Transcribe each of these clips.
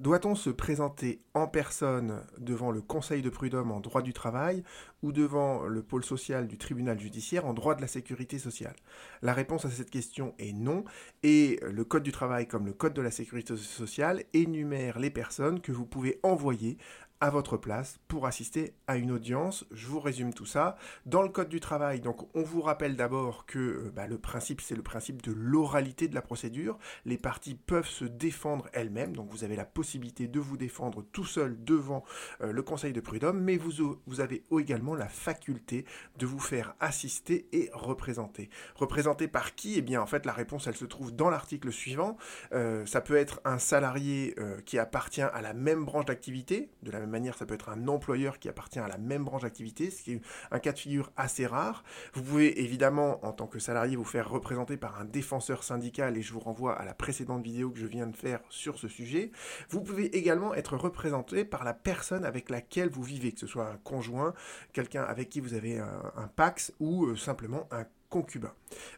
Doit-on se présenter en personne devant le Conseil de prud'homme en droit du travail ou devant le pôle social du tribunal judiciaire en droit de la sécurité sociale? La réponse à cette question est non, et le Code du travail comme le Code de la sécurité sociale énumère les personnes que vous pouvez envoyer à votre place pour assister à une audience. Je vous résume tout ça. Dans le Code du travail, donc on vous rappelle d'abord que euh, bah, le principe, c'est le principe de l'oralité de la procédure. Les parties peuvent se défendre elles-mêmes, donc vous avez la possibilité de vous défendre tout seul devant euh, le Conseil de prud'homme, mais vous, avez également la faculté de vous faire assister et représenter. Représenter par qui? Eh bien, en fait, la réponse, elle se trouve dans l'article suivant. Euh, ça peut être un salarié qui appartient à la même branche d'activité, de la même manière, ça peut être un employeur qui appartient à la même branche d'activité, ce qui est un cas de figure assez rare. Vous pouvez évidemment, en tant que salarié, vous faire représenter par un défenseur syndical, et je vous renvoie à la précédente vidéo que je viens de faire sur ce sujet. Vous pouvez également être représenté par la personne avec laquelle vous vivez, que ce soit un conjoint, quelqu'un avec qui vous avez un, pax ou euh, simplement un concubin.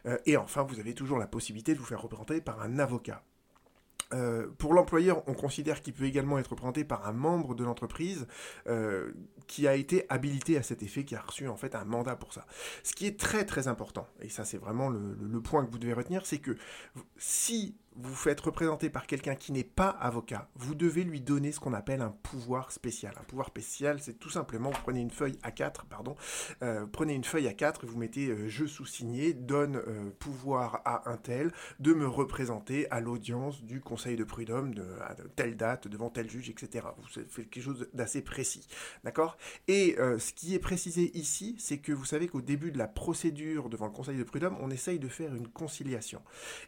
Euh, et enfin, vous avez toujours la possibilité de vous faire représenter par un avocat. Euh, pour l'employeur, on considère qu'il peut également être représenté par un membre de l'entreprise euh, qui a été habilité à cet effet, qui a reçu en fait un mandat pour ça. Ce qui est très très important, et ça c'est vraiment le, point que vous devez retenir, c'est que si vous faites représenter par quelqu'un qui n'est pas avocat, vous devez lui donner ce qu'on appelle un pouvoir spécial. Un pouvoir spécial, c'est tout simplement, vous prenez une feuille A4, pardon, euh, prenez une feuille A4 et vous mettez euh, je sous-signé, donne euh, pouvoir à un tel de me représenter à l'audience du conseil de prud'homme à telle date, devant tel juge, etc. Vous faites quelque chose d'assez précis. D'accord? Et ce qui est précisé ici, c'est que vous savez qu'au début de la procédure devant le conseil de prud'homme, on essaye de faire une conciliation.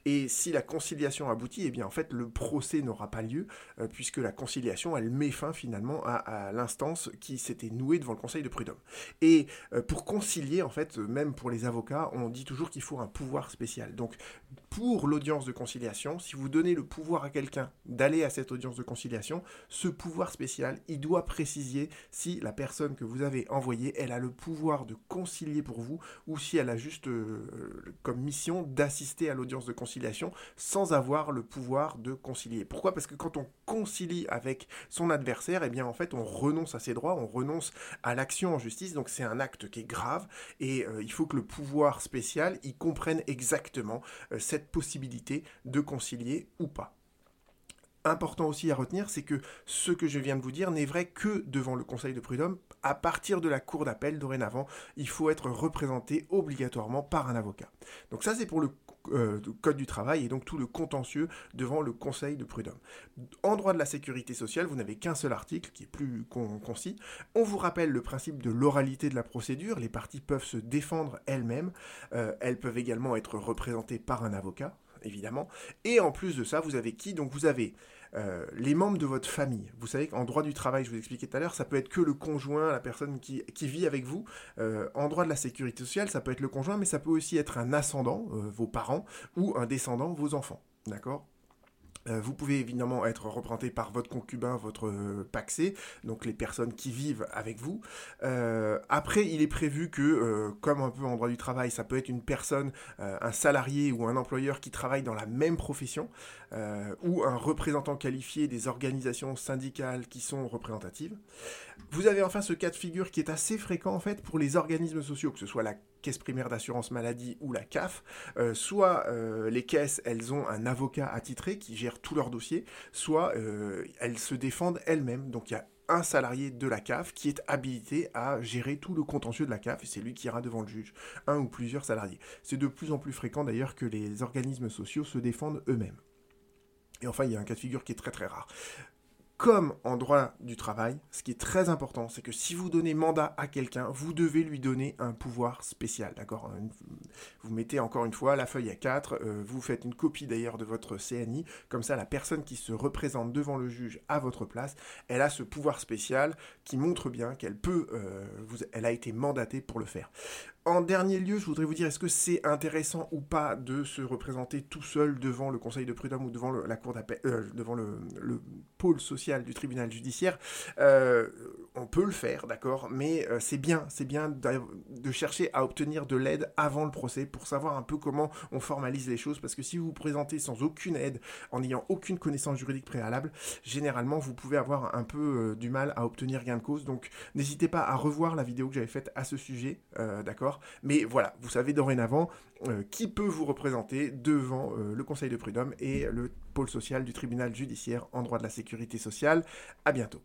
Et si la conciliation aboutit, et eh bien en fait le procès n'aura pas lieu euh, puisque la conciliation elle met fin finalement à, l'instance qui s'était nouée devant le Conseil de prud'homme. Et euh, pour concilier en fait, même pour les avocats, on dit toujours qu'il faut un pouvoir spécial. Donc pour l'audience de conciliation, si vous donnez le pouvoir à quelqu'un d'aller à cette audience de conciliation, ce pouvoir spécial, il doit préciser si la personne que vous avez envoyée, elle a le pouvoir de concilier pour vous ou si elle a juste euh, comme mission d'assister à l'audience de conciliation sans avoir le pouvoir de concilier. Pourquoi? Parce que quand on concilie avec son adversaire, et eh bien en fait on renonce à ses droits, on renonce à l'action en justice, donc c'est un acte qui est grave et euh, il faut que le pouvoir spécial y comprenne exactement euh, cette possibilité de concilier ou pas important aussi à retenir, c'est que ce que je viens de vous dire n'est vrai que devant le Conseil de prud'homme. À partir de la cour d'appel, dorénavant, il faut être représenté obligatoirement par un avocat. Donc ça, c'est pour le euh, Code du travail et donc tout le contentieux devant le Conseil de prud'homme. En droit de la sécurité sociale, vous n'avez qu'un seul article qui est plus concis. On vous rappelle le principe de l'oralité de la procédure. Les parties peuvent se défendre elles-mêmes. Euh, elles peuvent également être représentées par un avocat évidemment. Et en plus de ça, vous avez qui? Donc vous avez euh, les membres de votre famille. Vous savez qu'en droit du travail, je vous expliquais tout à l'heure, ça peut être que le conjoint, la personne qui, vit avec vous. Euh, en droit de la sécurité sociale, ça peut être le conjoint, mais ça peut aussi être un ascendant, euh, vos parents, ou un descendant, vos enfants. D'accord? Vous pouvez évidemment être représenté par votre concubin, votre euh, paxé, donc les personnes qui vivent avec vous. Euh, après, il est prévu que, comme un peu en droit du travail, ça peut être une personne, un salarié ou un employeur qui travaille dans la même profession, ou un représentant qualifié des organisations syndicales qui sont représentatives. Vous avez enfin ce cas de figure qui est assez fréquent en fait pour les organismes sociaux, que ce soit la caisse primaire d'assurance maladie ou la CAF, soit les caisses, elles ont un avocat attitré qui gère tous leurs dossiers, soit euh, elles se défendent elles-mêmes. Donc il y a un salarié de la CAF qui est habilité à gérer tout le contentieux de la CAF et c'est lui qui ira devant le juge, un ou plusieurs salariés. C'est de plus en plus fréquent d'ailleurs que les organismes sociaux se défendent eux-mêmes. Et enfin, il y a un cas de figure qui est très très rare comme en droit du travail, ce qui est très important, c'est que si vous donnez mandat à quelqu'un, vous devez lui donner un pouvoir spécial, d'accord Vous mettez encore une fois la feuille à 4, euh, vous faites une copie d'ailleurs de votre CNI, comme ça la personne qui se représente devant le juge à votre place, elle a ce pouvoir spécial qui montre bien qu'elle peut, euh, elle a été mandatée pour le faire. En dernier lieu, je voudrais vous dire, est-ce que c'est intéressant ou pas de se représenter tout seul devant le Conseil de prud'homme ou devant la cour d'appel, euh, devant le, pôle social du tribunal judiciaire? Euh, on peut le faire, d'accord, mais euh, c'est bien, c'est bien de chercher à obtenir de l'aide avant le procès pour savoir un peu comment on formalise les choses, parce que si vous vous présentez sans aucune aide, en n'ayant aucune connaissance juridique préalable, généralement vous pouvez avoir un peu euh, du mal à obtenir gain de cause. Donc n'hésitez pas à revoir la vidéo que j'avais faite à ce sujet, euh, d'accord. Mais voilà, vous savez dorénavant qui peut vous représenter devant le Conseil de prud'homme et le pôle social du tribunal judiciaire en droit de la sécurité sociale. À bientôt.